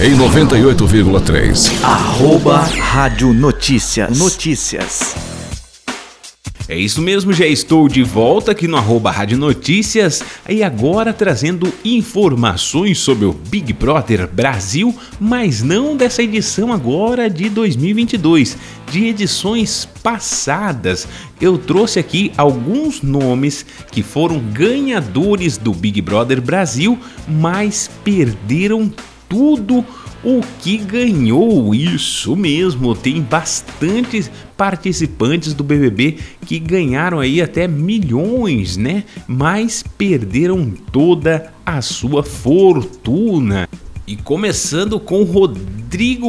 Em 98,3. Arroba Rádio Notícias. Notícias. É isso mesmo, já estou de volta aqui no arroba Rádio Notícias e agora trazendo informações sobre o Big Brother Brasil, mas não dessa edição agora de 2022, de edições passadas. Eu trouxe aqui alguns nomes que foram ganhadores do Big Brother Brasil, mas perderam tudo o que ganhou isso mesmo. Tem bastantes participantes do BBB que ganharam aí até milhões, né? Mas perderam toda a sua fortuna. E começando com Rodrigo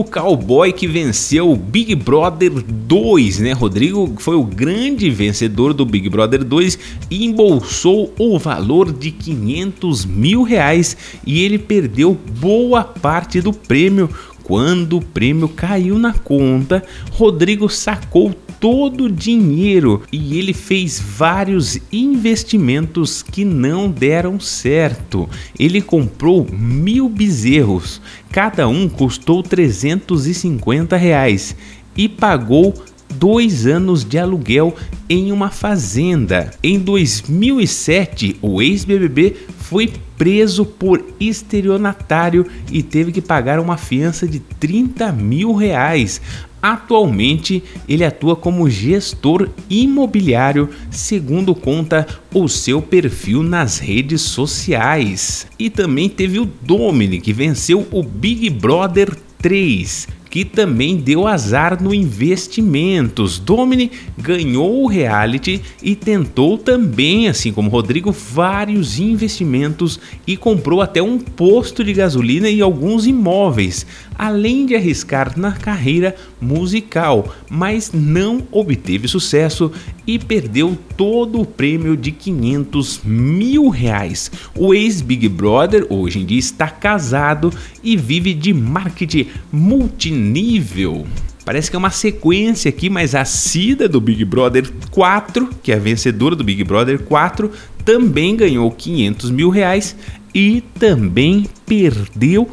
Cowboy que venceu o Big Brother 2, né? Rodrigo foi o grande vencedor do Big Brother 2 e embolsou o valor de 500 mil reais e ele perdeu boa parte do prêmio. Quando o prêmio caiu na conta, Rodrigo sacou todo o dinheiro e ele fez vários investimentos que não deram certo. Ele comprou mil bezerros, cada um custou 350 reais e pagou dois anos de aluguel em uma fazenda. Em 2007, o ex-BBB foi preso por estelionatário e teve que pagar uma fiança de 30 mil reais. Atualmente, ele atua como gestor imobiliário, segundo conta o seu perfil nas redes sociais. E também teve o Dominic, que venceu o Big Brother 3 que também deu azar no investimentos. Domini ganhou o reality e tentou também, assim como Rodrigo, vários investimentos e comprou até um posto de gasolina e alguns imóveis, além de arriscar na carreira musical, mas não obteve sucesso e perdeu todo o prêmio de 500 mil reais. O ex-Big Brother hoje em dia está casado e vive de marketing multinível nível. Parece que é uma sequência aqui, mas a Cida do Big Brother 4, que é a vencedora do Big Brother 4, também ganhou 500 mil reais e também perdeu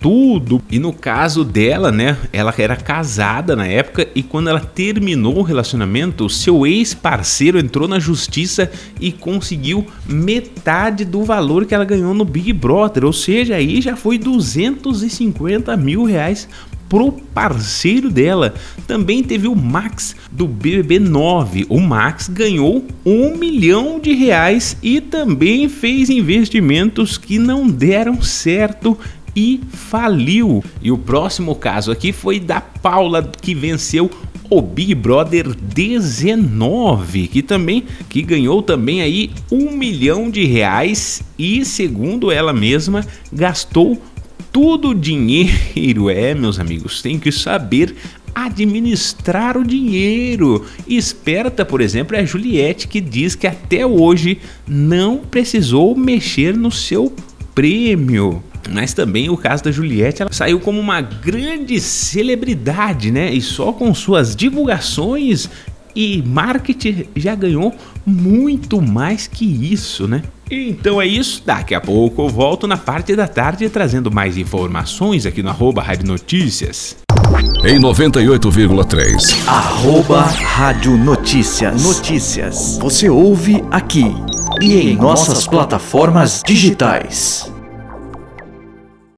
tudo. E no caso dela, né, ela era casada na época e quando ela terminou o relacionamento, o seu ex-parceiro entrou na justiça e conseguiu metade do valor que ela ganhou no Big Brother, ou seja, aí já foi 250 mil reais pro parceiro dela. Também teve o Max do BBB 9. O Max ganhou um milhão de reais e também fez investimentos que não deram certo e faliu. E o próximo caso aqui foi da Paula que venceu o Big Brother 19, que também que ganhou também aí um milhão de reais e segundo ela mesma gastou tudo dinheiro. É, meus amigos, tem que saber administrar o dinheiro. Esperta, por exemplo, é a Juliette que diz que até hoje não precisou mexer no seu prêmio. Mas também o caso da Juliette, ela saiu como uma grande celebridade, né? E só com suas divulgações e marketing já ganhou muito mais que isso, né? Então é isso, daqui a pouco eu volto na parte da tarde trazendo mais informações aqui no arroba Rádio Notícias. Em 98,3. Arroba Rádio Notícias. Notícias. Você ouve aqui e em nossas plataformas digitais.